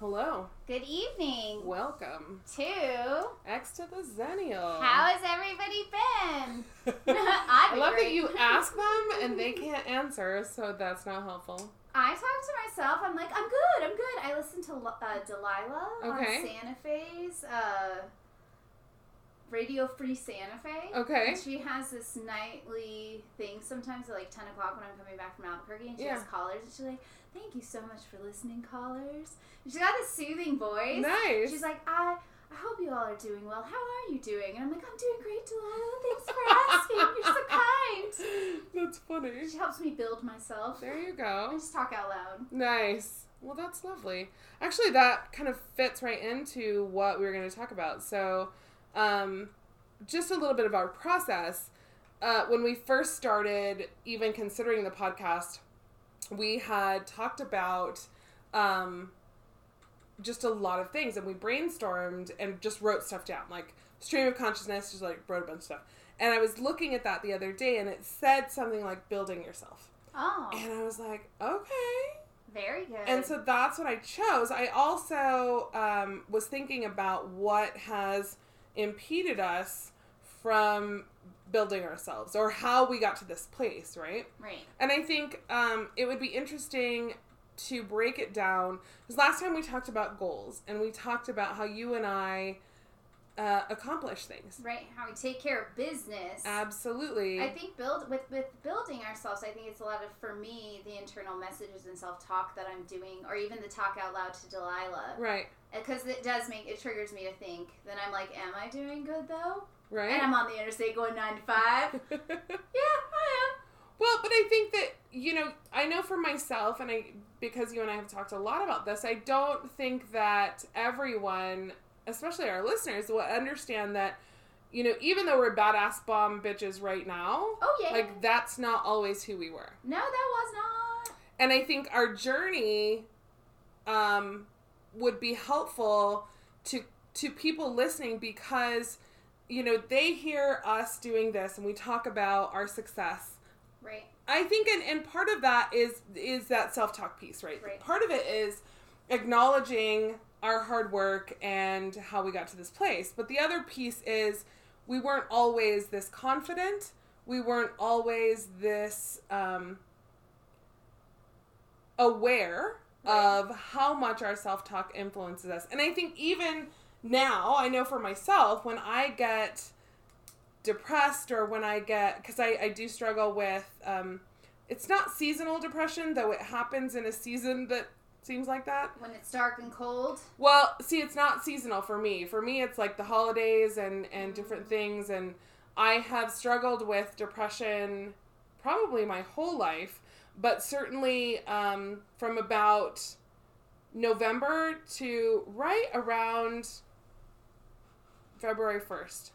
Hello. Good evening Welcome. to X to the Zennial. How has everybody been? I love that you ask them and they can't answer, so that's not helpful. I talk to myself. I'm like, I'm good. I'm good. I listen to uh, Delilah Okay. on Santa Fe's uh, Radio Free Santa Fe. Okay. And she has this nightly thing sometimes at like 10 o'clock when I'm coming back from Albuquerque, and she Yeah. has callers, and she's like, Thank you so much for listening, callers. And she's got this soothing voice. Nice. She's like, I, I hope you all are doing well. How are you doing? And I'm like, I'm doing great, Delilah. Thanks for asking. You're so kind. That's funny. She helps me build myself. There you go. I just talk out loud. Nice. Well, that's lovely. Actually, that kind of fits right into what we were going to talk about. So, um, just a little bit of our process. Uh, when we first started even considering the podcast, we had talked about um, just a lot of things and we brainstormed and just wrote stuff down like stream of consciousness just like wrote a bunch of stuff and i was looking at that the other day and it said something like building yourself Oh, and i was like okay very good. and so that's what I chose. I also um, was thinking about what has impeded us from building ourselves or how we got to this place, right? right. And I think um, it would be interesting to break it down because last time we talked about goals and we talked about how you and I uh, accomplish things. Right, how we take care of business. Absolutely. I think build with with building ourselves. I think it's a lot of for me the internal messages and self talk that I'm doing, or even the talk out loud to Delilah, right. Because it does make it triggers me to think. Then I'm like, am I doing good though? Right. And I'm on the interstate going nine to five. yeah, I am. Well, but I think that you know, I know for myself, and I because you and I have talked a lot about this, I don't think that everyone, especially our listeners, will understand that. You know, even though we're badass bomb bitches right now. Oh yeah. like that's not always who we were. no, that was not. And I think our journey um, would be helpful to to people listening because you know they hear us doing this and we talk about our success Right. I think, and, and part of that is is that self talk piece, right? Right. Part of it is acknowledging our hard work and how we got to this place. But the other piece is we weren't always this confident. We weren't always this um, aware Right. of how much our self talk influences us. And I think even now, I know for myself, when I get depressed or when I get because I, I do struggle with um, it's not seasonal depression though it happens in a season that seems like that When it's dark and cold. well see it's not seasonal for me for me it's like the holidays and and different things and I have struggled with depression probably my whole life but certainly um, from about November to right around February 1st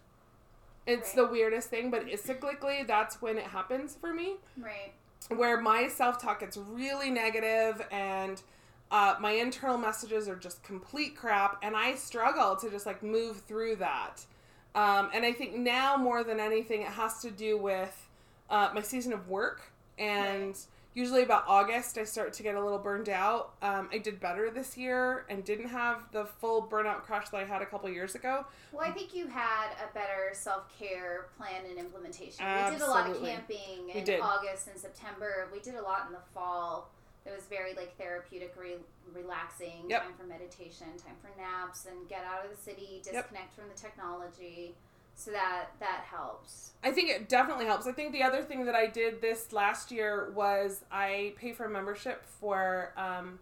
it's Right. the weirdest thing, but it's cyclically that's when it happens for me, Right. where my self talk gets really negative and uh, my internal messages are just complete crap, and I struggle to just like move through that. Um, and I think now more than anything, it has to do with uh, my season of work, and Right. Usually about August, I start to get a little burned out. Um, I did better this year and didn't have the full burnout crash that I had a couple years ago. Well, I think you had a better self care plan and implementation. We did a lot of camping We in did. August and September. We did a lot in the fall. It was very like therapeutic, re- relaxing. Yep. Time for meditation, time for naps, and get out of the city, disconnect from the technology. So that that helps. I think it definitely helps. I think the other thing that I did this last year was I pay for a membership for um,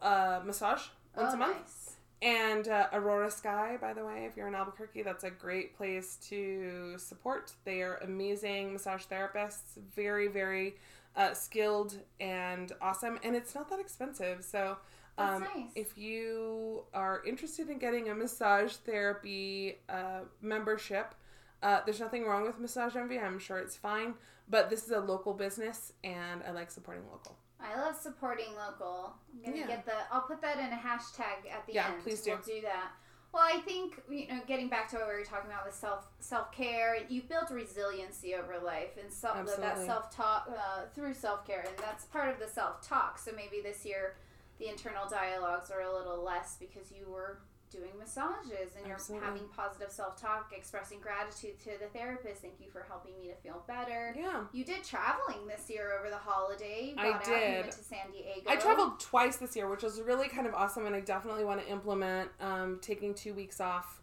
a massage once oh, a month. nice. And uh, Aurora Sky, by the way, if you're in Albuquerque, that's a great place to support. They are amazing massage therapists, very, very uh, skilled and awesome. And it's not that expensive. So um, nice. if you are interested in getting a massage therapy uh, membership, uh, there's nothing wrong with Massage Envy. I'm sure it's fine. But this is a local business, and I like supporting local. I love supporting local. I'm gonna Yeah. get the. I'll put that in a hashtag at the Yeah, end. please do. We'll do that. Well, I think you know, getting back to what we were talking about with self self care, you've built resiliency over life and self that self talk uh, through self care, and that's part of the self talk. So maybe this year, the internal dialogues are a little less because you were doing massages and you're Absolutely. having positive self-talk expressing gratitude to the therapist thank you for helping me to feel better Yeah. you did traveling this year over the holiday You I got out you did. went to san diego I traveled twice this year, which was really kind of awesome, and I definitely want to implement um, taking two weeks off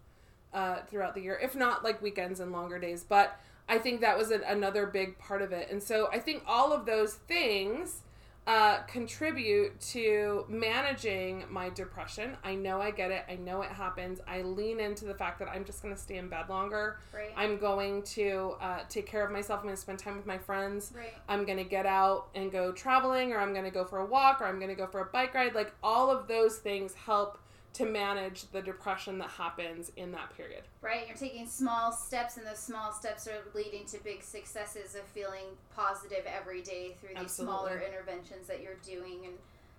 uh, throughout the year, if not like weekends and longer days. But I think that was an, another big part of it, and so I think all of those things uh, contribute to managing my depression. I know I get it. I know it happens. I lean into the fact that I'm just going to stay in bed longer. right I'm going to uh, take care of myself. I'm going to spend time with my friends. right I'm going to get out and go traveling, or I'm going to go for a walk, or I'm going to go for a bike ride. Like all of those things help to manage the depression that happens in that period. Right, you're taking small steps, and those small steps are leading to big successes of feeling positive every day through these smaller interventions that you're doing and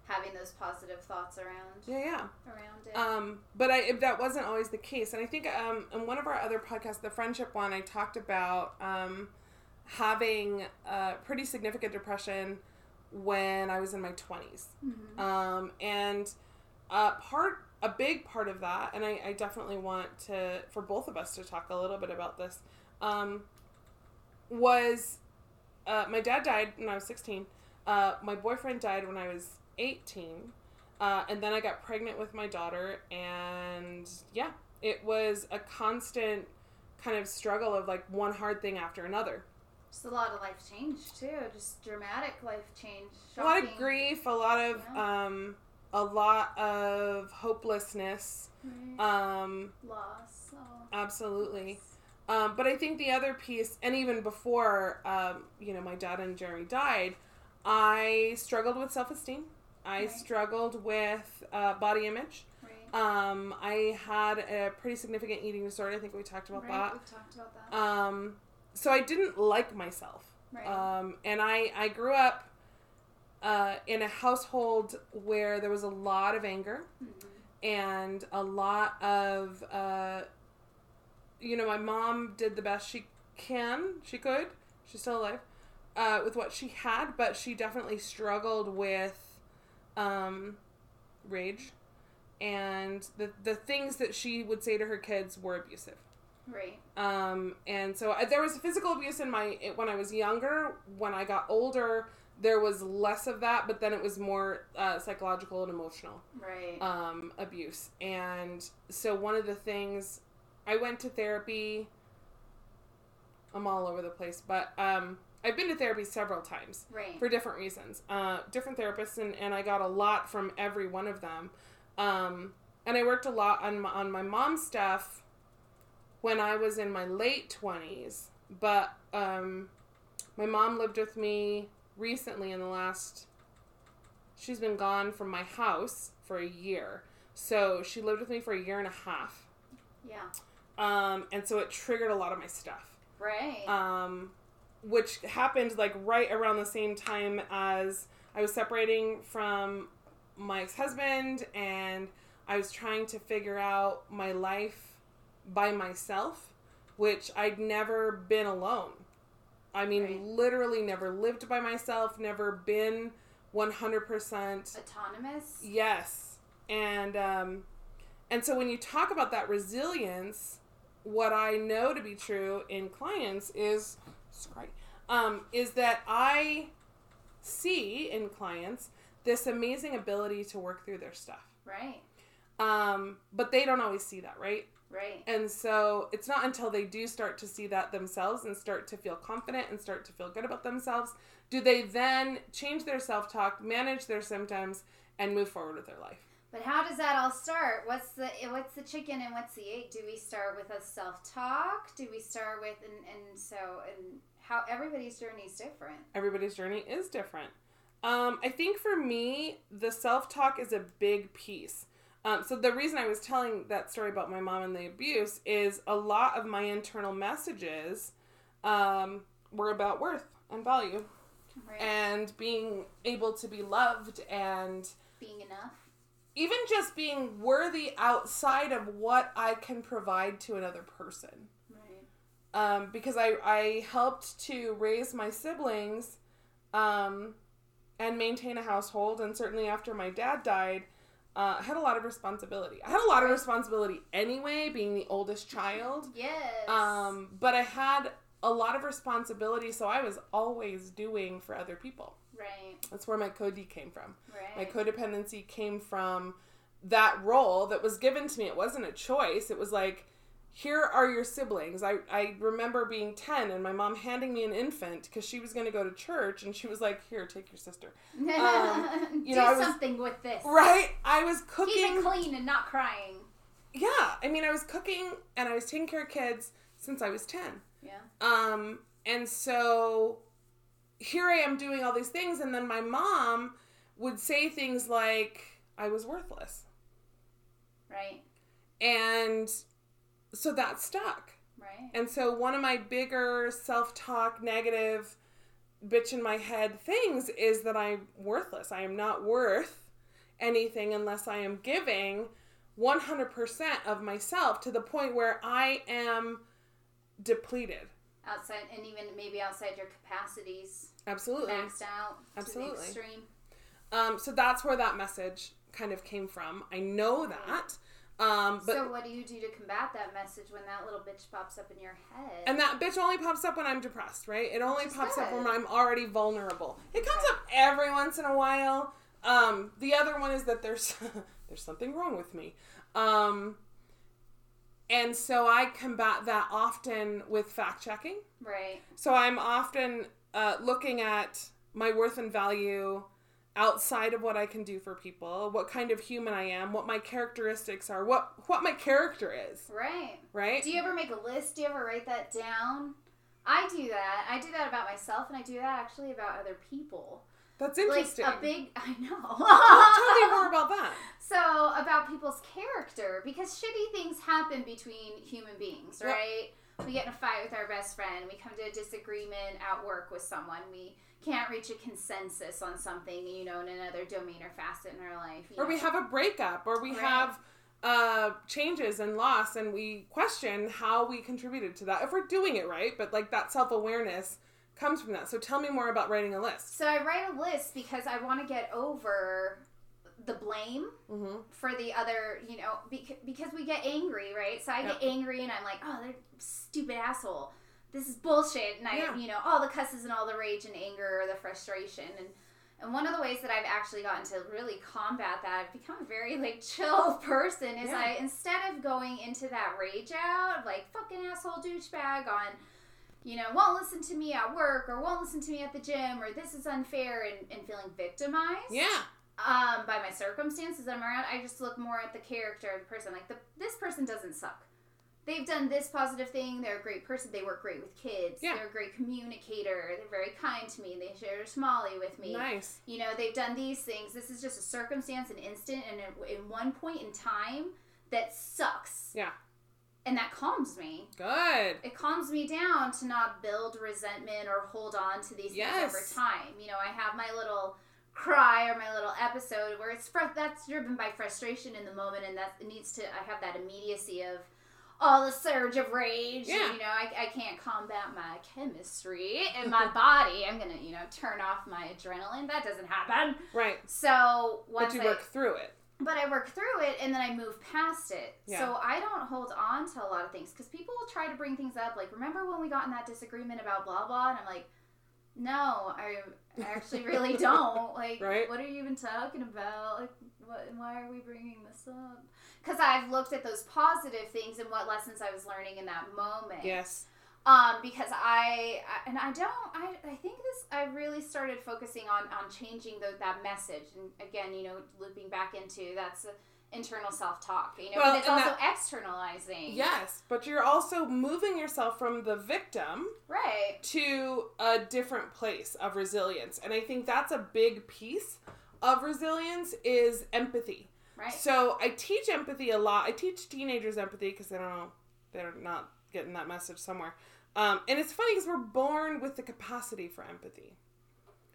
having those positive thoughts around Yeah, yeah. around it. Um, but I that wasn't always the case, and I think um, in one of our other podcasts, the friendship one, I talked about um, having a pretty significant depression when I was in my 20s. Mhm. Um, and uh, part a big part of that, and I, I definitely want to for both of us to talk a little bit about this, um, was uh, my dad died when I was sixteen. Uh, my boyfriend died when I was eighteen, uh, and then I got pregnant with my daughter, and yeah, it was a constant kind of struggle of like one hard thing after another. Just a lot of life change too, just dramatic life change. a lot of grief, a lot of Yeah. um, a lot of hopelessness. Um, Loss. Oh. absolutely. Um, but I think the other piece, and even before, um, you know, my dad and Jeremy died, I struggled with self esteem. I Right. struggled with uh, body image. Right. Um, I had a pretty significant eating disorder. I think we talked about right. We've talked about that. that. Um, so I didn't like myself. right. Um, and I, I grew up uh, in a household where there was a lot of anger Mhm. and a lot of, uh, you know, my mom did the best she can, she could, she's still alive, uh, with what she had, but she definitely struggled with um, rage. And the, the things that she would say to her kids were abusive. Right. Um, and so I, there was physical abuse in my when I was younger. When I got older, there was less of that, but then it was more uh, psychological and emotional Right. um, abuse. And so one of the things I went to therapy. I'm all over the place, but um, I've been to therapy several times right. for different reasons, uh, different therapists, and, and I got a lot from every one of them. Um, and I worked a lot on my, on my mom's stuff when I was in my late 20s, but um, my mom lived with me recently in the last. She's been gone from my house for a year. So she lived with me for a year and a half. yeah. Um, and so it triggered a lot of my stuff Right. um, which happened like right around the same time as I was separating from my ex husband and I was trying to figure out my life by myself, which I'd never been alone. I mean, Right. literally never lived by myself, never been 100% Autonomous. Yes. And um and so when you talk about that resilience, what I know to be true in clients is sorry, um, is that I see in clients this amazing ability to work through their stuff. Right. Um, but they don't always see that, right? Right. And so it's not until they do start to see that themselves and start to feel confident and start to feel good about themselves do they then change their self talk, manage their symptoms, and move forward with their life. But how does that all start? What's the what's the chicken and what's the egg? Do we start with a self talk? Do we start with and, and so and how everybody's journey is different. everybody's journey is different. Um, I think for me, the self talk is a big piece. Um, so the reason I was telling that story about my mom and the abuse is a lot of my internal messages um, were about worth and value Right. and being able to be loved and Being enough. even just being worthy outside of what I can provide to another person Right. um, because I, I helped to raise my siblings um, and maintain a household. And certainly after my dad died, uh, I had a lot of responsibility. I had a lot of responsibility anyway, being the oldest child. Yes. Um, but I had a lot of responsibility, so I was always doing for other people. right. That's where my code came from. Right. My codependency came from that role that was given to me. It wasn't a choice. It was like, here are your siblings. I, I remember being 10 and my mom handing me an infant because she was going to go to church and she was like, here, take your sister. um, you Do know, I was- something with this. Right? I was Keep cooking. it clean and not crying. Yeah. I mean, I was cooking and I was taking care of kids since I was 10. Yeah. Um, and so here I am doing all these things, and then my mom would say things like, I was worthless. Right. And so that stuck. Right. And so one of my bigger self talk, negative, bitch in my head things is that I'm worthless. I am not worth anything unless I am giving 100% of myself to the point where I am depleted. outside and even maybe outside your capacities Absolutely. maxed out Absolutely. extreme Um, so that's where that message kind of came from. I know that. Um, but so what do you do to combat that message when that little bitch pops up in your head and that bitch only pops up when I'm depressed, right? It only pops up when. I'm already vulnerable. It comes up every once in a while. Um, the other one is that there's there's something wrong with me. Um, and so I combat that often with fact checking. right So I'm often uh, looking at my worth and value outside of what I can do for people, what kind of human I am, what my characteristics are, what what my character is, right right? do you ever make a list do you ever write that down i do that i do that about myself and i do that actually about other people That's like interesting. a big i know Tell me more about that. So about people's character, because shitty things happen between human beings, Yep. We get in a fight with our best friend. We come to a disagreement at work with someone. We can't reach a consensus on something, you know, in another domain or facet in our life. Or we have a breakup, or we Right. have uh, changes and loss, and we question how we contributed to that. If we're doing it right, but like that self awareness comes from that. So tell me more about writing a list. So I write a list because I want to get over the blame Mm-hmm. for the other, you know, bec- because we get angry, right? So I get angry and I'm like, oh, they're stupid asshole. This is bullshit. And I, Yeah. you know, all the cusses and all the rage and anger or the frustration. And, and one of the ways that I've actually gotten to really combat that, I've become a very like chill person is Yeah. I, instead of going into that rage out, like fucking asshole douchebag on, you know, won't listen to me at work or won't listen to me at the gym or this is unfair and, and feeling victimized Yeah. Um, by my circumstances I'm around, I just look more at the character of the person. Like the this person doesn't suck. They've done this positive thing. They're a great person. They work great with kids. Yeah. They're a great communicator. They're very kind to me. They share a smalley with me. Nice. You know, they've done these things. This is just a circumstance, an instant, and in, in one point in time that sucks. Yeah. And that calms me. Good. It calms me down to not build resentment or hold on to these Yes. things over time. You know, I have my little cry or my little episode where it's fr- that's driven by frustration in the moment, and that needs to. I have that immediacy of all the surge of rage. Yeah. You know, I, I can't combat my chemistry in my body. I'm gonna, you know, turn off my adrenaline. That doesn't happen. Right. So once But you I, work through it. but I work through it and then I move past it. Yeah. So I don't hold on to a lot of things because people will try to bring things up. Like, remember when we got in that disagreement about blah blah? And I'm like, no, I, I actually really don't. Like, Right. what are you even talking about? Like, what, why are we bringing this up? Because I've looked at those positive things and what lessons I was learning in that moment. Yes. Um, because I, I and I don't I, I think this I really started focusing on on changing the, that message and again you know looping back into that's a internal self talk you know Well, but it's also externalizing Yes. But you're also moving yourself from the victim right to a different place of resilience. And I think that's a big piece of resilience is empathy. right So I teach empathy a lot. I teach teenagers empathy because they don't know, they're not getting that message somewhere. Um, and it's funny because we're born with the capacity for empathy.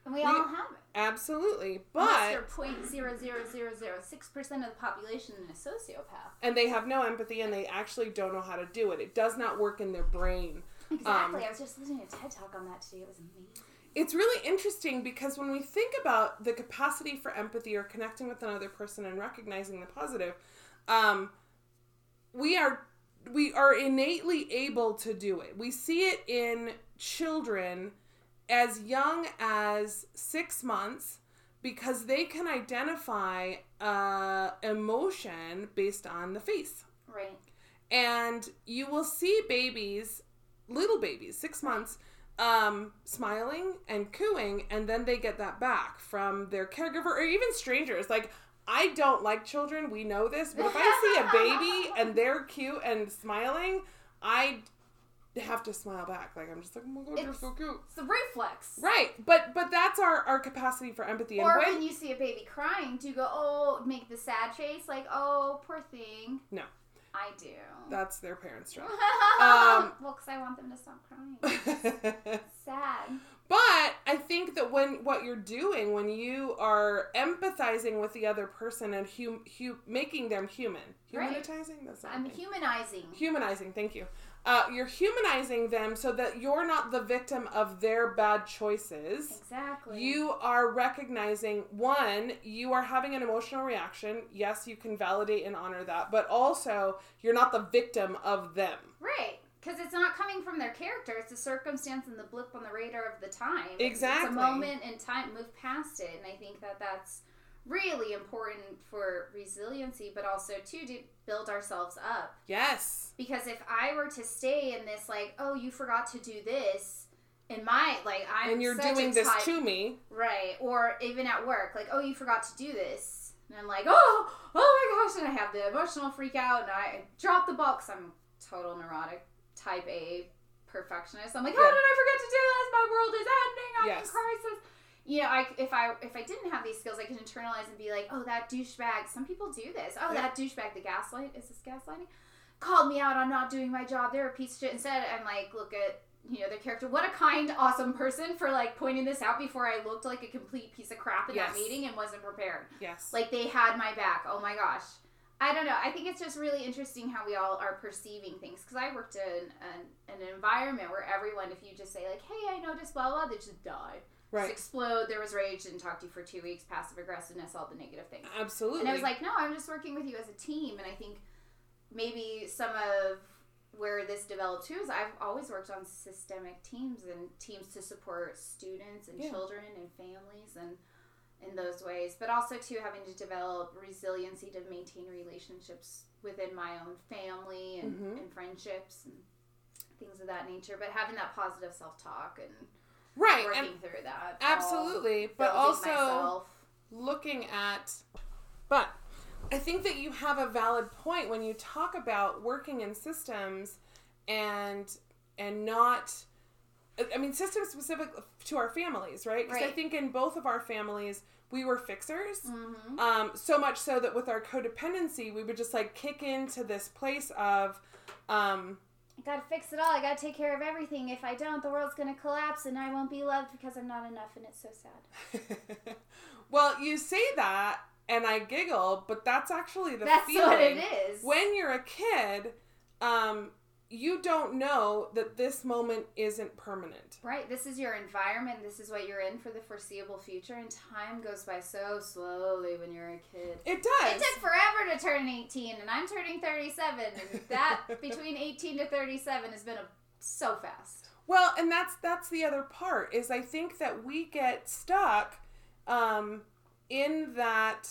And we, we- all have it Absolutely. But, point zero zero zero zero six percent of the population in a sociopath and they have no empathy and they actually don't know how to do it. It does not work in their brain. exactly I was just listening to a TED talk on that today it was amazing it's really interesting because when we think about the capacity for empathy or connecting with another person and recognizing the positive, um, we are we are innately able to do it. We see it in children as young as six months because they can identify uh, emotion based on the face. Right. And you will see babies, little babies, six months, um, smiling and cooing, and then they get that back from their caregiver or even strangers. Like, I don't like children, we know this, but if I see a baby and they're cute and smiling, I have to smile back. Like I'm just like, oh my god, you're so cute. It's the reflex. Right, but but that's our our capacity for empathy. Or and when when you see a baby crying, do you go, oh, make the sad face, like, oh, poor thing? No. I do. that's their parents' job. Um, well, because I want them to stop crying. Sad. But I think that when what you're doing when you are empathizing with the other person and hum, hu- making them human, Right. humanizing. That's not a I'm humanizing. humanizing. Thank you. Uh, you're humanizing them so that you're not the victim of their bad choices. Exactly. You are recognizing one, you are having an emotional reaction. Yes, you can validate and honor that, but also you're not the victim of them. Right. Because it's not coming from their character, it's a circumstance and the blip on the radar of the time. Exactly. It's a moment in time, move past it. And I think that that's really important for resiliency, but also, too, to build ourselves up. Yes. Because if I were to stay in this, like, oh, you forgot to do this, in my, like, I'm and you're doing this type- to me. Right. Or even at work, like, oh, you forgot to do this. And I'm like, oh, oh my gosh. And I have the emotional freak out and I drop the ball because I'm total neurotic, type A perfectionist. I'm like, how Yeah. did I forget to do this? My world is ending. I'm Yes. in crisis. You know, I, if I if I didn't have these skills, I could internalize and be like, oh, that douchebag. Some people do this. Oh, Yeah. that douchebag. The gaslight is this gaslighting? Called me out on not doing my job. They're a piece of shit. Instead, I'm like, look at you know their character. What a kind, awesome person for like pointing this out before I looked like a complete piece of crap in Yes. that meeting and wasn't prepared. Yes. Like they had my back. Oh my gosh. I don't know. I think it's just really interesting how we all are perceiving things. Because I worked in an, an environment where everyone, if you just say like, "Hey, I noticed," blah blah, they just die, just right. explode. There was rage, didn't talk to you for two weeks, passive aggressiveness, all the negative things. Absolutely. And I was like, no, I'm just working with you as a team. And I think maybe some of where this developed too is I've always worked on systemic teams and teams to support students and Yeah. children and families and in those ways, but also too having to develop resiliency to maintain relationships within my own family and, Mhm. and friendships and things of that nature. But having that positive self talk and right. working And through that. absolutely. But also myself. looking at but I think that you have a valid point when you talk about working in systems and and not I mean systems specific to our families, right? Because I think in both of our families we were fixers. Mhm. Um, so much so that with our codependency, we would just like kick into this place of, um, I gotta fix it all. I gotta take care of everything. If I don't, the world's gonna collapse and I won't be loved because I'm not enough, and it's so sad. well, you say that and I giggle, but that's actually the That's feeling. what it is. When you're a kid, um, you don't know that this moment isn't permanent. right, this is your environment. This is what you're in for the foreseeable future, and time goes by so slowly when you're a kid. It does. It took forever to turn 18, and I'm turning 37, and that between 18 to 37 has been a, so fast. Well, and that's that's the other part is I think that we get stuck um, in that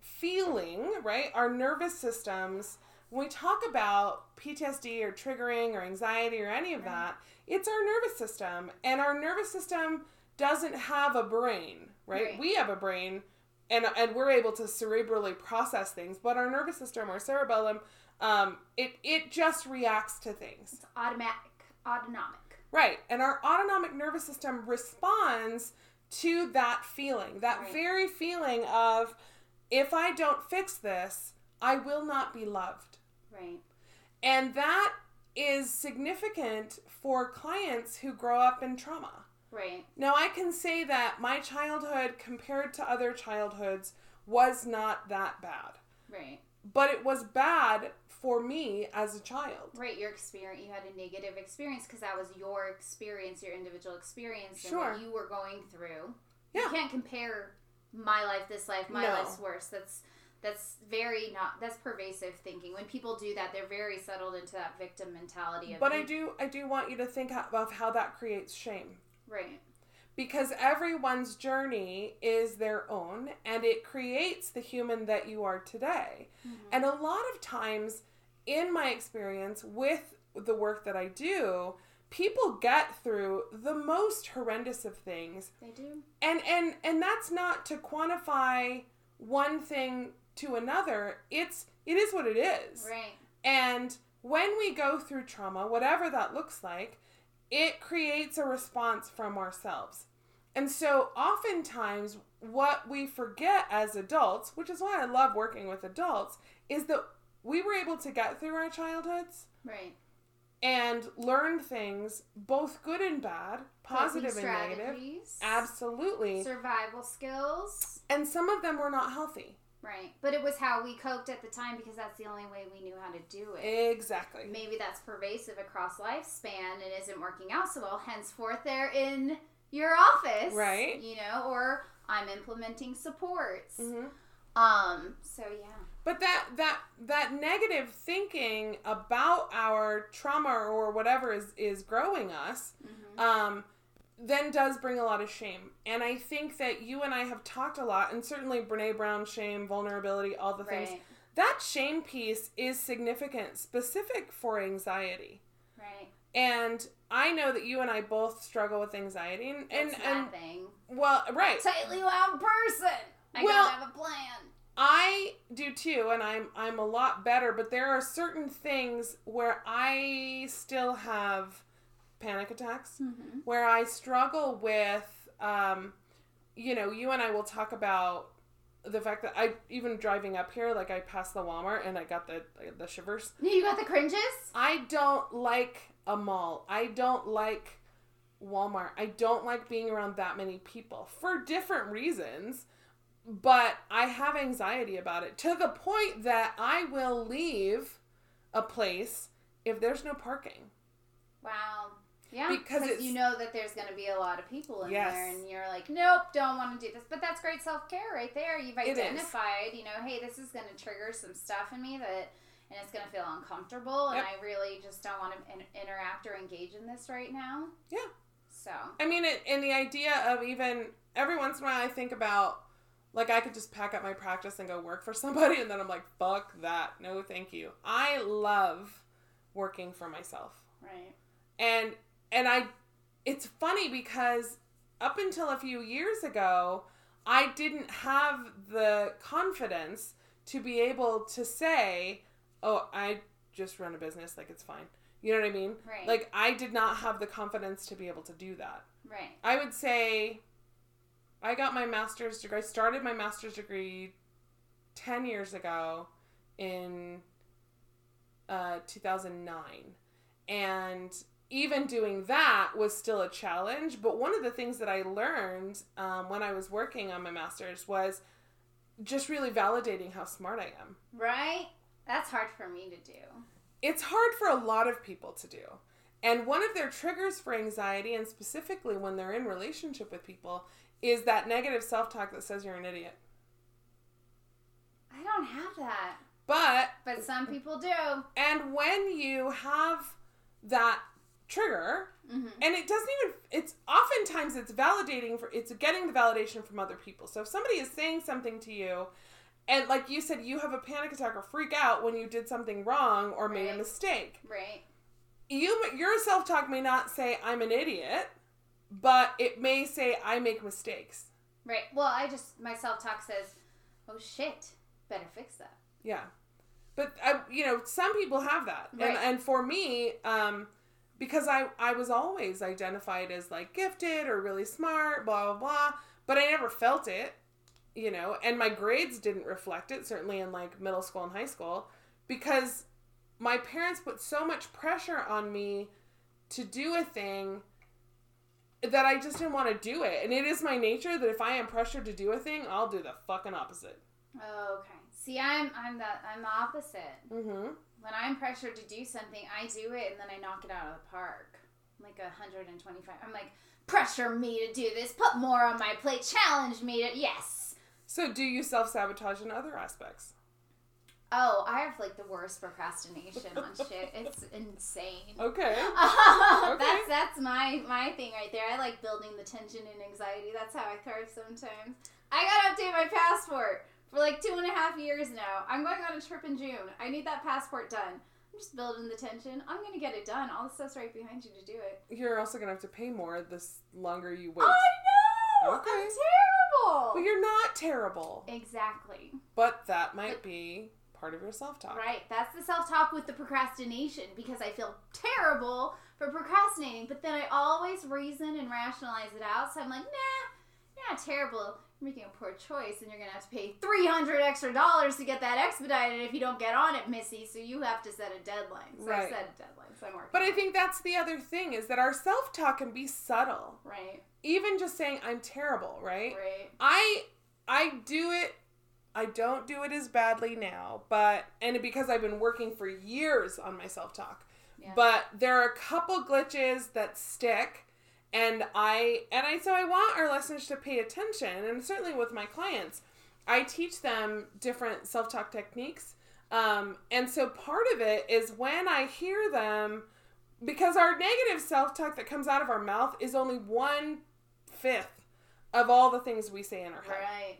feeling, right? Our nervous systems. When we talk about PTSD or triggering or anxiety or any of Right. that, it's our nervous system, and our nervous system doesn't have a brain, right? Right. We have a brain, and and we're able to cerebrally process things, but our nervous system, our cerebellum, um, it it just reacts to things. It's automatic, autonomic. Right. And our autonomic nervous system responds to that feeling, that Right. very feeling of if I don't fix this, I will not be loved. Right. And that is significant for clients who grow up in trauma. Right. Now, I can say that my childhood compared to other childhoods was not that bad. Right. but it was bad for me as a child. Right, your experience, you had a negative experience because that was your experience, your individual experience, and Sure. what you were going through. Yeah. You can't compare my life, this life, my No. life's worse. That's that's very not that's pervasive thinking. When people do that, they're very settled into that victim mentality of But I do I do want you to think of how that creates shame. right. because everyone's journey is their own and it creates the human that you are today. Mm-hmm. And a lot of times, in my experience with the work that I do, people get through the most horrendous of things They do. and and and that's not to quantify one thing to another it's it is what it is Right. and when we go through trauma, whatever that looks like, it creates a response from ourselves. And so oftentimes, what we forget as adults, which is why I love working with adults, is that we were able to get through our childhoods Right. and learn things, both good and bad, and negative. Absolutely. Survival skills. And some of them were not healthy. Right. But it was how we coped at the time because that's the only way we knew how to do it. Exactly. Maybe that's pervasive across lifespan and isn't working out so well. Henceforth, they're in your office, Right. You know, or I'm implementing supports. hmm Um. So yeah. But that that that negative thinking about our trauma or whatever is is growing us, Mhm. um, then does bring a lot of shame. And I think that you and I have talked a lot, and certainly Brene Brown shame, vulnerability, all the things. Right. That shame piece is significant, specific for anxiety. Right. And I know that you and I both struggle with anxiety, and and, and well, right. Tightly wound person. I Well- gotta have a plan. I do too, and I'm I'm a lot better. But there are certain things where I still have panic attacks, Mm-hmm. where I struggle with, um, you know, you and I will talk about the fact that I even driving up here, like I passed the Walmart and I got the the shivers. You got the cringes. I don't like a mall. I don't like Walmart. I don't like being around that many people for different reasons. But I have anxiety about it to the point that I will leave a place if there's no parking. Wow. Yeah, Because you know that there's going to be a lot of people in Yes. there, and you're like, nope, don't want to do this. But that's great self care right there. You've identified, you know, hey, this is going to trigger some stuff in me that, and it's going to feel uncomfortable, and I really just don't want to in- interact or engage in this right now. Yeah. So. I mean, it, and the idea of even every once in a while, I think about like I could just pack up my practice and go work for somebody, and then I'm like, fuck that. No, thank you. I love working for myself. Right. and and i it's funny because up until a few years ago i didn't have the confidence to be able to say oh i just run a business like it's fine you know what i mean Right. like i did not have the confidence to be able to do that Right. i would say i got my master's degree i started my master's degree 10 years ago in uh, 2009 and even doing that was still a challenge but one of the things that i learned um, when i was working on my master's was just really validating how smart i am Right. That's hard for me to do. it's hard for a lot of people to do and one of their triggers for anxiety and specifically when they're in relationship with people is that negative self-talk that says you're an idiot I don't have that, but but some people do. and when you have that trigger Mm-hmm. and it doesn't even it's oftentimes it's validating for it's getting the validation from other people so if somebody is saying something to you and like you said you have a panic attack or freak out when you did something wrong or made a mistake Right. you your self-talk may not say i'm an idiot but it may say i make mistakes Right. Well, I just my self talk says, "Oh shit, better fix that." yeah but I, you know some people have that Right. and, and for me um because I, I was always identified as like gifted or really smart blah blah blah but i never felt it you know and my grades didn't reflect it certainly in like middle school and high school because my parents put so much pressure on me to do a thing that i just didn't want to do it and it is my nature that if i am pressured to do a thing i'll do the fucking opposite Okay. See, I'm I'm the I'm the opposite. Mm-hmm. When I'm pressured to do something, I do it and then I knock it out of the park. Like 125. I'm like, pressure me to do this. Put more on my plate. Challenge me to yes. So, do you self sabotage in other aspects? Oh, I have like the worst procrastination on shit. It's insane. Okay. That's that's my my thing right there. I like building the tension and anxiety. That's how I thrive sometimes. I gotta update my passport for like two and a half years now. I'm going on a trip in June. I need that passport done. I'm just building the tension. I'm gonna get it done. All the stuff's right behind you to do it. You're also gonna have to pay more the longer you wait. I know. Okay. I'm terrible. But you're not terrible. exactly. But that might be part of your self talk. Right. That's the self talk with the procrastination because I feel terrible for procrastinating, but then I always reason and rationalize it out. So I'm like, nah, you're not terrible. Making a poor choice, and you're gonna have to pay three hundred extra dollars to get that expedited if you don't get on it, Missy. So you have to set a deadline. So I set a deadline. So I'm working. But I think that's the other thing is that our self talk can be subtle. right, Even just saying I'm terrible, right? right, I I do it I don't do it as badly now, but and because I've been working for years on my self-talk. Yeah. But there are a couple glitches that stick and I and I so I want our listeners to pay attention and certainly with my clients, I teach them different self-talk techniques. Um, and so part of it is when I hear them because our negative self-talk that comes out of our mouth is only one fifth of all the things we say in our head. right.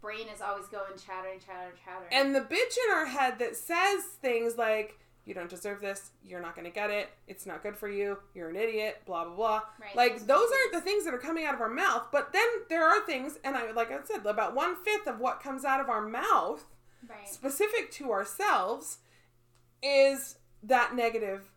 Brain is always going chattering, chattering, chattering. And the bitch in our head that says things like, you don't deserve this, you're not going to get it, it's not good for you, you're an idiot, blah, blah, blah. Right. Like, those aren't the things that are coming out of our mouth. But then there are things, and I, like I said, about one fifth of what comes out of our mouth, right. specific to ourselves, is that negative,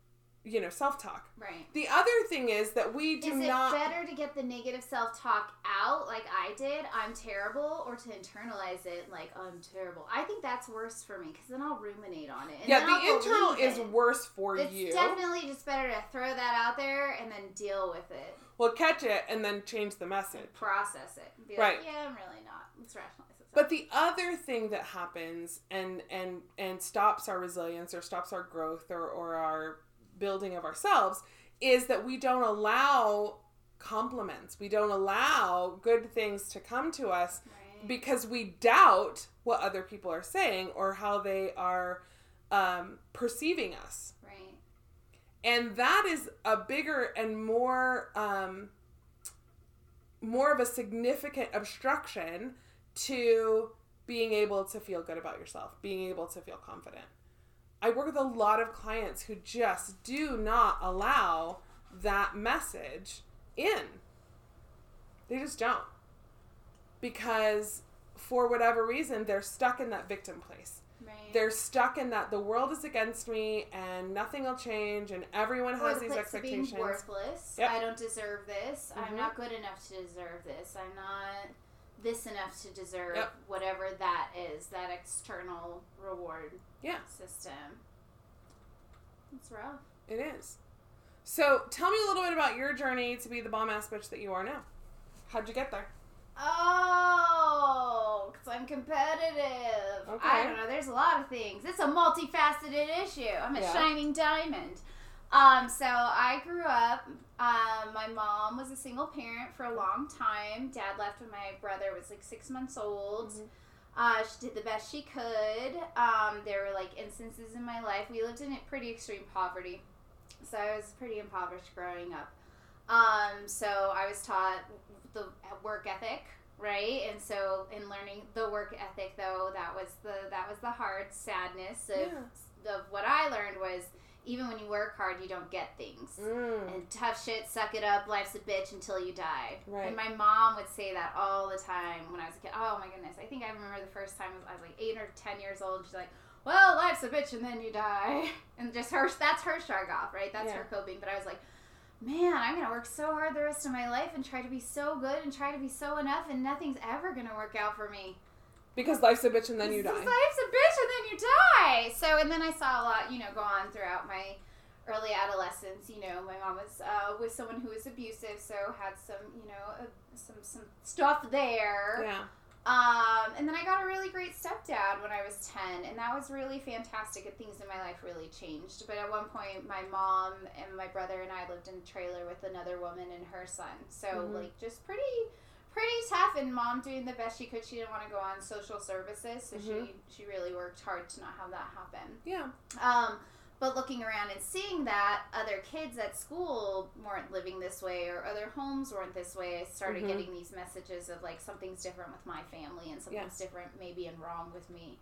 you know, self talk. Right. The other thing is that we do Is it not. better to get the negative self talk out like I did, I'm terrible, or to internalize it like I'm terrible? I think that's worse for me because then I'll ruminate on it. Yeah, the I'll internal is it. worse for It's you. It's definitely just better to throw that out there and then deal with it, Well, catch it and then change the message. process it, be Right. like, yeah, I'm really not. Let's rationalize. But the other thing that happens and and and stops our resilience or stops our growth or, or our building of ourselves is that we don't allow compliments. We don't allow good things to come to us right. because we doubt what other people are saying or how they are um, perceiving us. right. And that is a bigger and more um, more of a significant obstruction to being able to feel good about yourself, being able to feel confident. I work with a lot of clients who just do not allow that message in. They just don't. Because for whatever reason, they're stuck in that victim place. Right. They're stuck in that the world is against me and nothing will change and everyone or has the these place of being expectations. worthless. Yep. I don't deserve this. Mhm. I'm not good enough to deserve this. I'm not this enough to deserve Yep. whatever that is, that external reward Yeah. system. It's rough. It is. So tell me a little bit about your journey to be the bomb ass bitch that you are now. How'd you get there? Oh, because I'm competitive. Okay. I don't know. There's a lot of things. It's a multifaceted issue. I'm a Yeah. shining diamond. Um, so I grew up. Um, my mom was a single parent for a long time. Dad left when my brother was like six months old. Mhm. Uh, she did the best she could. Um, there were like instances in my life. We lived in pretty extreme poverty, so I was pretty impoverished growing up. Um, so I was taught the work ethic, right? And so in learning the work ethic, though, that was the that was the hard sadness of, of what I learned was even when you work hard, you don't get things. Mm. And tough shit, suck it up, life's a bitch until you die. Right. And my mom would say that all the time when I was a kid. Oh my goodness. I think I remember the first time I was like eight or ten years old. She's like, well, life's a bitch and then you die. And just her, that's her off, right? That's Yeah. her coping. But I was like, man, I'm going to work so hard the rest of my life and try to be so good and try to be so enough and nothing's ever going to work out for me. Because life's a bitch and then you die. Life's a bitch and then you die. So, and then I saw a lot, you know, go on throughout my early adolescence. You know, my mom was uh, with someone who was abusive, so had some, you know, uh, some some stuff there. Yeah. Um, and then I got a really great stepdad when I was 10, and that was really fantastic. And things in my life really changed. But at one point, my mom and my brother and I lived in a trailer with another woman and her son. So, Mhm. like, just pretty pretty tough and mom doing the best she could she didn't want to go on social services so Mhm. she she really worked hard to not have that happen Yeah. um, but looking around and seeing that other kids at school weren't living this way or other homes weren't this way, I started Mhm. getting these messages of like something's different with my family and something's Yeah. different maybe and wrong with me.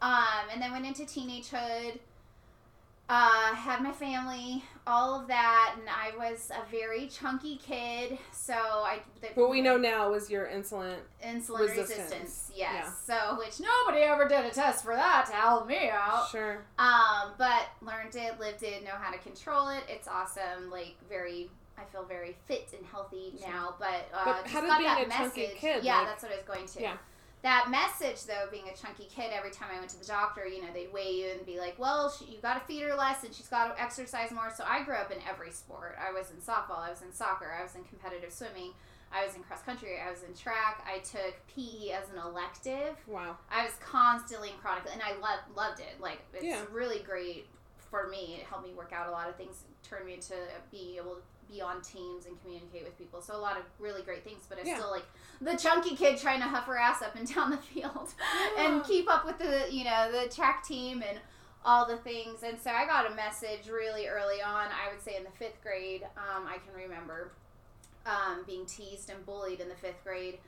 Um, and then went into teenagehood. Uh, had my family, all of that, and I was a very chunky kid. So I. The, What we know now is your insulin. insulin resistance. resistance. Yes. So which nobody ever did a test for that to help me out. Sure. Um, but learned it, lived it, know how to control it. It's awesome. Like very, I feel very fit and healthy Sure. now. But, uh, But just how did got being that a chunky message. kid, Yeah, like- that's what I was going to. Yeah. That message though, being a chunky kid, every time I went to the doctor, you know, they'd weigh you and be like, "Well, she, you got to feed her less, and she's got to exercise more." So I grew up in every sport. I was in softball, I was in soccer, I was in competitive swimming, I was in cross country, I was in track. I took PE as an elective. Wow. I was constantly in chronic, and I loved loved it. Like it's Yeah. really great for me. It helped me work out a lot of things, turned me into being able to be on teams and communicate with people. So a lot of really great things. But I Yeah. still like the chunky kid trying to huff her ass up and down the field and keep up with the you know the track team and all the things. And so I got a message really early on. I would say in the fifth grade. Um, I can remember um, being teased and bullied in the fifth grade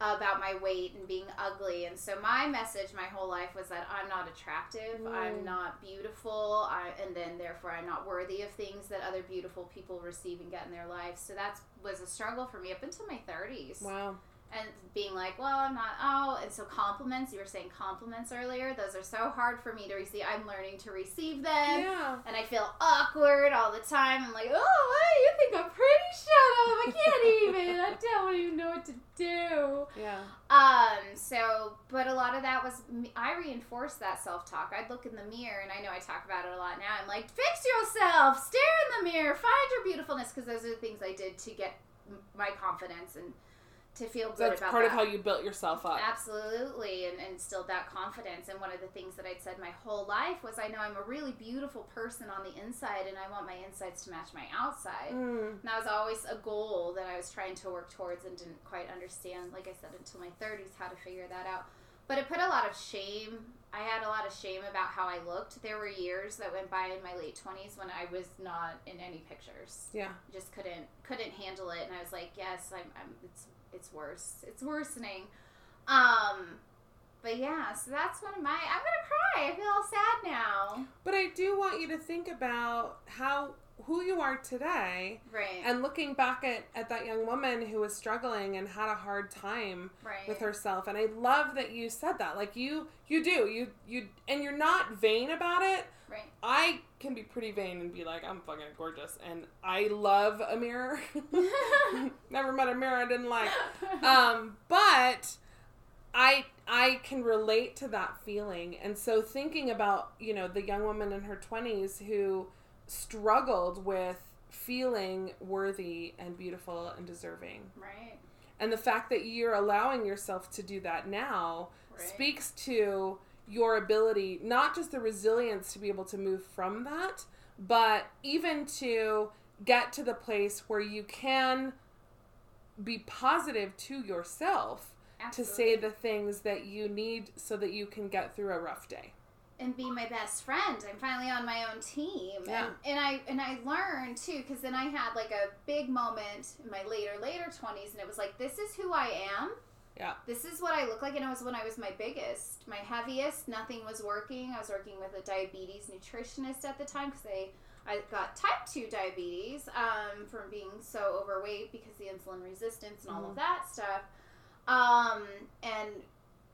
about my weight and being ugly. And so my message my whole life was that I'm not attractive, Mm. I'm not beautiful, I, and then therefore I'm not worthy of things that other beautiful people receive and get in their lives. So that was a struggle for me up until my 30s Wow. And being like, well, I'm not, oh, and so compliments, you were saying compliments earlier, those are so hard for me to receive. I'm learning to receive them. Yeah. And I feel awkward all the time. I'm like, oh, hey, you think I'm pretty? Shut up. I can't even. I don't even know what to do. Yeah. Um, so, but a lot of that was, I reinforced that self talk. I'd look in the mirror, and I know I talk about it a lot now. I'm like, fix yourself, stare in the mirror, find your beautifulness, because those are the things I did to get my confidence and to feel good that's about part that. of how you built yourself up. Absolutely, and, and instilled that confidence. And one of the things that I'd said my whole life was I know I'm a really beautiful person on the inside, and I want my insides to match my outside. Mm. And that was always a goal that I was trying to work towards and didn't quite understand, like I said, until my 30s, how to figure that out. But it put a lot of shame. I had a lot of shame about how I looked. There were years that went by in my late 20s when I was not in any pictures Yeah. just couldn't couldn't handle it and i was like yes i'm, I'm it's it's worse. It's worsening. Um but yeah so that's one of my i'm gonna cry. I feel all sad now. But I do want you to think about how who you are today right and looking back at, at that young woman who was struggling and had a hard time right with herself and I love that you said that. Like you you do. You you and you're not vain about it. right I can be pretty vain and be like, I'm fucking gorgeous and I love a mirror. Never met a mirror I didn't like. Um, but I I can relate to that feeling. And so thinking about, you know, the young woman in her 20s who struggled with feeling worthy and beautiful and deserving. right And the fact that you're allowing yourself to do that now Right. speaks to your ability, not just the resilience to be able to move from that, but even to get to the place where you can be positive to yourself to say the things that you need so that you can get through a rough day. And be my best friend. I'm finally on my own team, Yeah. and, and I and I learned too because then I had like a big moment in my later later 20s, and it was like this is who I am. Yeah. This is what I look like, and it was when I was my biggest, my heaviest. Nothing was working. I was working with a diabetes nutritionist at the time because I I got type two diabetes um, from being so overweight because the insulin resistance and all Mhm. of that stuff. Um, and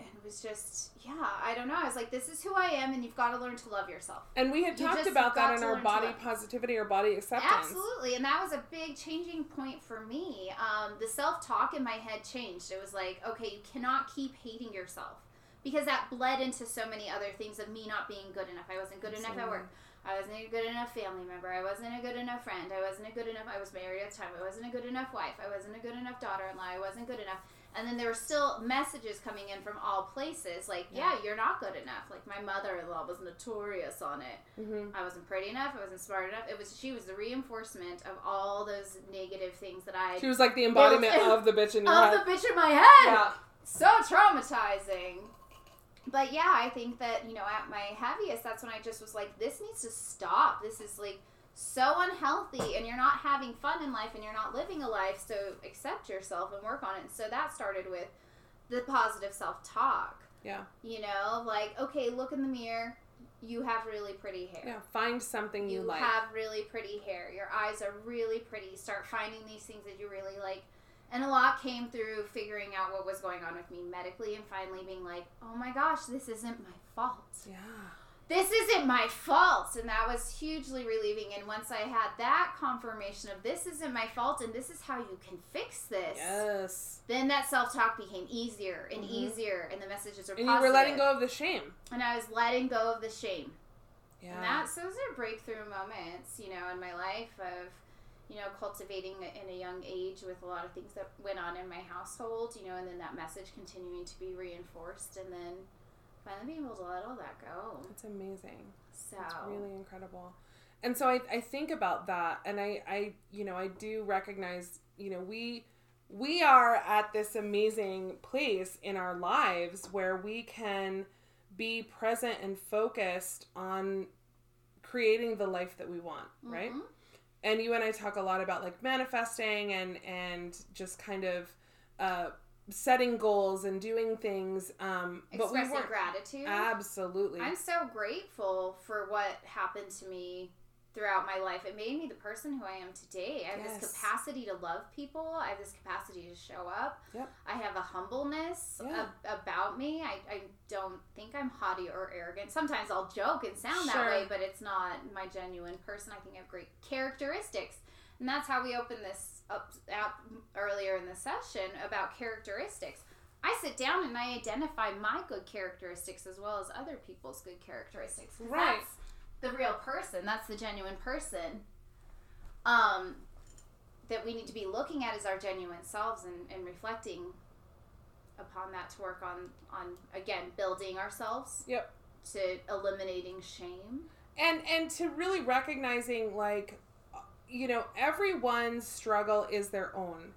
and it was just yeah, I don't know. I was like, this is who I am, and you've got to learn to love yourself. And we had You talked about that in our body positivity or body acceptance. Absolutely, and that was a big changing point for me. Um, the self talk in my head changed. It was like, okay, you cannot keep hating yourself because that bled into so many other things of me not being good enough. I wasn't good enough at work. I wasn't a good enough family member. I wasn't a good enough friend. I wasn't a good enough. I was married at the time. I wasn't a good enough wife. I wasn't a good enough daughter-in-law. I wasn't good enough. And then there were still messages coming in from all places, like, yeah, you're not good enough. Like my mother-in-law was notorious on it. hmm I wasn't pretty enough. I wasn't smart enough. It was she was the reinforcement of all those negative things that I She was like the embodiment of the bitch in your of head. the bitch in my head. yeah. So traumatizing. But yeah, I think that you know at my heaviest, that's when I just was like, this needs to stop. This is like so unhealthy, and you're not having fun in life, and you're not living a life. So accept yourself and work on it. So that started with the positive self talk. Yeah. You know, like okay, look in the mirror. You have really pretty hair. Yeah. Find something you, You like. You have really pretty hair. Your eyes are really pretty. Start finding these things that you really like. And a lot came through figuring out what was going on with me medically and finally being like, oh my gosh, this isn't my fault. yeah. This isn't my fault. And that was hugely relieving. And once I had that confirmation of this isn't my fault and this is how you can fix this, Yes. then that self talk became easier and Mhm. easier. And the messages were And positive. you were letting go of the shame. And I was letting go of the shame. Yeah. And that's those are breakthrough moments, you know, in my life of, you know, cultivating in a young age with a lot of things that went on in my household, you know, and then that message continuing to be reinforced, and then finally being able to let all that go. It's amazing. So It's really incredible. And so I, I think about that and I, I you know, I do recognize, you know, we we are at this amazing place in our lives where we can be present and focused on creating the life that we want, right? Mhm. And you and I talk a lot about like manifesting and and just kind of uh setting goals and doing things um but we gratitude. absolutely I'm so grateful for what happened to me throughout my life. It made me the person who I am today. I have Yes. this capacity to love people. I have this capacity to show up. Yep. I have a humbleness Yeah. ab- about me. I, I don't think I'm haughty or arrogant. Sometimes I'll joke and sound Sure. that way, but it's not my genuine person. I think I have great characteristics. And that's how we open this up out earlier in the session about characteristics. I sit down and I identify my good characteristics as well as other people's good characteristics. Right. That's the real person. That's the genuine person. Um, that we need to be looking at as our genuine selves and, and reflecting upon that to work on on again building ourselves. Yep. To eliminating shame. and and to really recognizing like you know everyone's struggle is their own.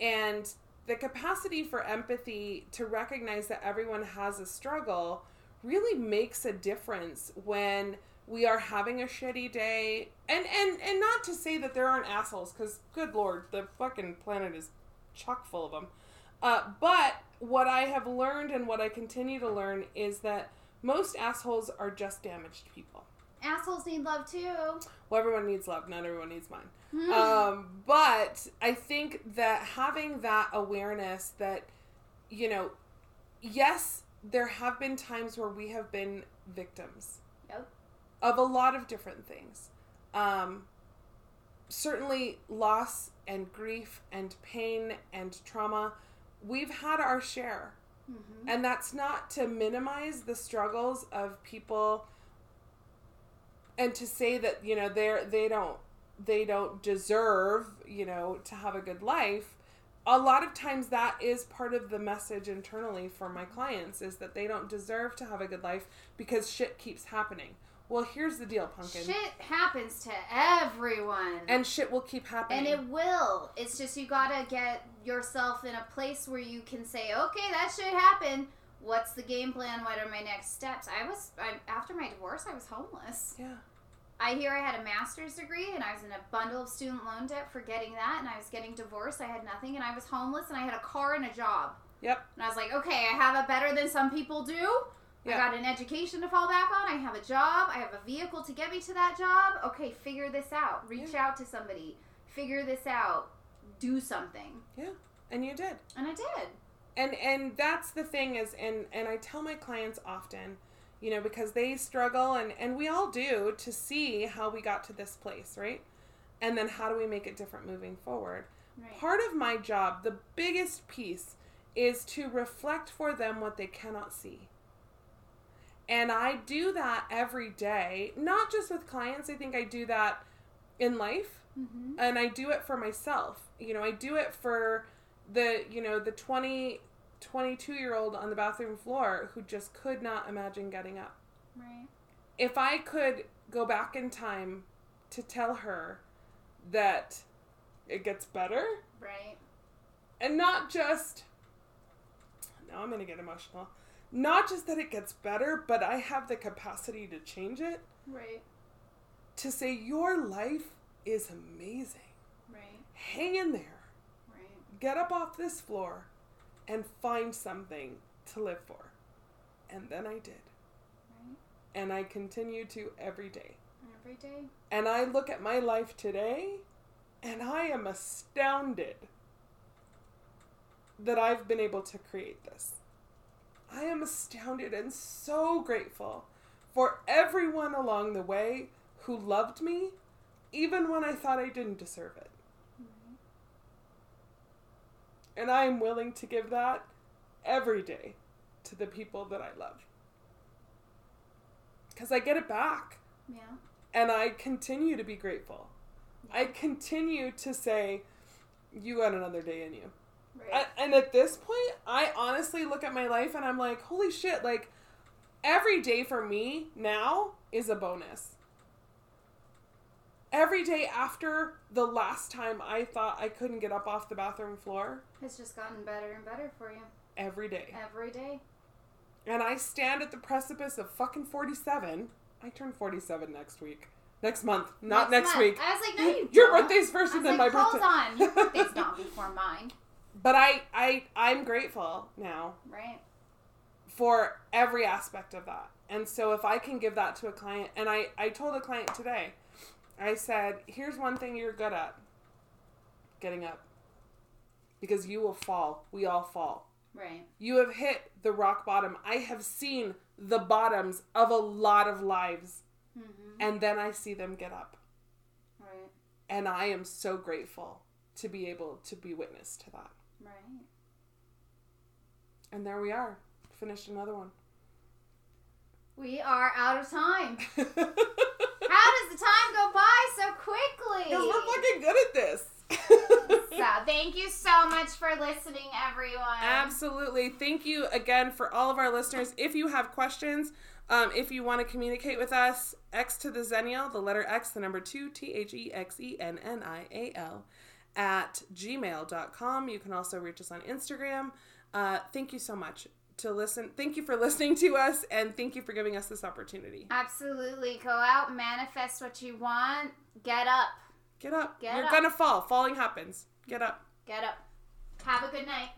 And the capacity for empathy to recognize that everyone has a struggle really makes a difference when we are having a shitty day. And and and not to say that there aren't assholes because good lord the fucking planet is chock full of them uh, but what i have learned and what i continue to learn is that most assholes are just damaged people Assholes need love too. well, everyone needs love. Not everyone needs mine. Hmm. Um, but I think that having that awareness that, you know, yes, there have been times where we have been victims Yep. of a lot of different things. Um, certainly, loss and grief and pain and trauma. We've had our share. Mhm. And that's not to minimize the struggles of people and to say that, you know, they're they don't they don't deserve, you know, to have a good life. A lot of times that is part of the message internally for my clients is that they don't deserve to have a good life because shit keeps happening. Well, here's the deal, pumpkin. Shit happens to everyone. And shit will keep happening. And it will. It's just you gotta get yourself in a place where you can say, okay, that should happen. What's the game plan? What are my next steps? I was I, after my divorce, I was homeless. yeah. I hear I had a master's degree and I was in a bundle of student loan debt for getting that, and I was getting divorced. I had nothing, and I was homeless, and I had a car and a job. Yep. And I was like, okay, I have it better than some people do. Yeah. I got an education to fall back on. I have a job. I have a vehicle to get me to that job. Okay, figure this out. Reach out to somebody. Figure this out. Do something. Yeah. And you did. And I did. and and that's the thing is and and i tell my clients often you know because they struggle and and we all do to see how we got to this place right and then how do we make it different moving forward Right. part of my job the biggest piece is to reflect for them what they cannot see and i do that every day not just with clients i think i do that in life Mm-hmm. and I do it for myself. You know, I do it for the you know the 20 22 year old on the bathroom floor who just could not imagine getting up Right. if i could go back in time to tell her that it gets better Right. and not just now i'm gonna get emotional not just that it gets better but i have the capacity to change it Right. to say your life is amazing Right. hang in there Right. get up off this floor and find something to live for. And then I did. Right. And I continue to every day. Every day. And I look at my life today and I am astounded that I've been able to create this. I am astounded and so grateful for everyone along the way who loved me, even when I thought I didn't deserve it. And I am willing to give that every day to the people that I love. Because I get it back. Yeah. And I continue to be grateful. I continue to say, you got another day in you. Right. A- And at this point, I honestly look at my life and I'm like, holy shit, like every day for me now is a bonus. Every day after the last time I thought I couldn't get up off the bathroom floor, it's just gotten better and better for you every day. every day. And I stand at the precipice of fucking 47. I turn 47 next week. Next month, not next, month. week. I was like, no, you Your don't. birthday's first and then like, my hold birthday. on, your birthday's not before mine, But I, I, I'm grateful now right? for every aspect of that. And so if I can give that to a client, and I, I told a client today, I said, here's one thing you're good at getting up. Because you will fall. We all fall. Right. You have hit the rock bottom. I have seen the bottoms of a lot of lives, Mm-hmm. and then I see them get up. Right. And I am so grateful to be able to be witness to that. Right. And there we are. Finished another one. We are out of time. How does the time go by so quickly? we're fucking good at this. So, thank you so much for listening, everyone. Absolutely. Thank you again for all of our listeners. If you have questions, um, if you want to communicate with us, X to the Xennial, the letter X, the number two, T H E X E N N I A L, at gmail.com. You can also reach us on Instagram. Uh, thank you so much to listen. Thank you for listening to us, and thank you for giving us this opportunity. Absolutely. Go out, manifest what you want, get up. Get up. Get You're up. gonna fall. Falling happens. Get up. Get up. Have a good night.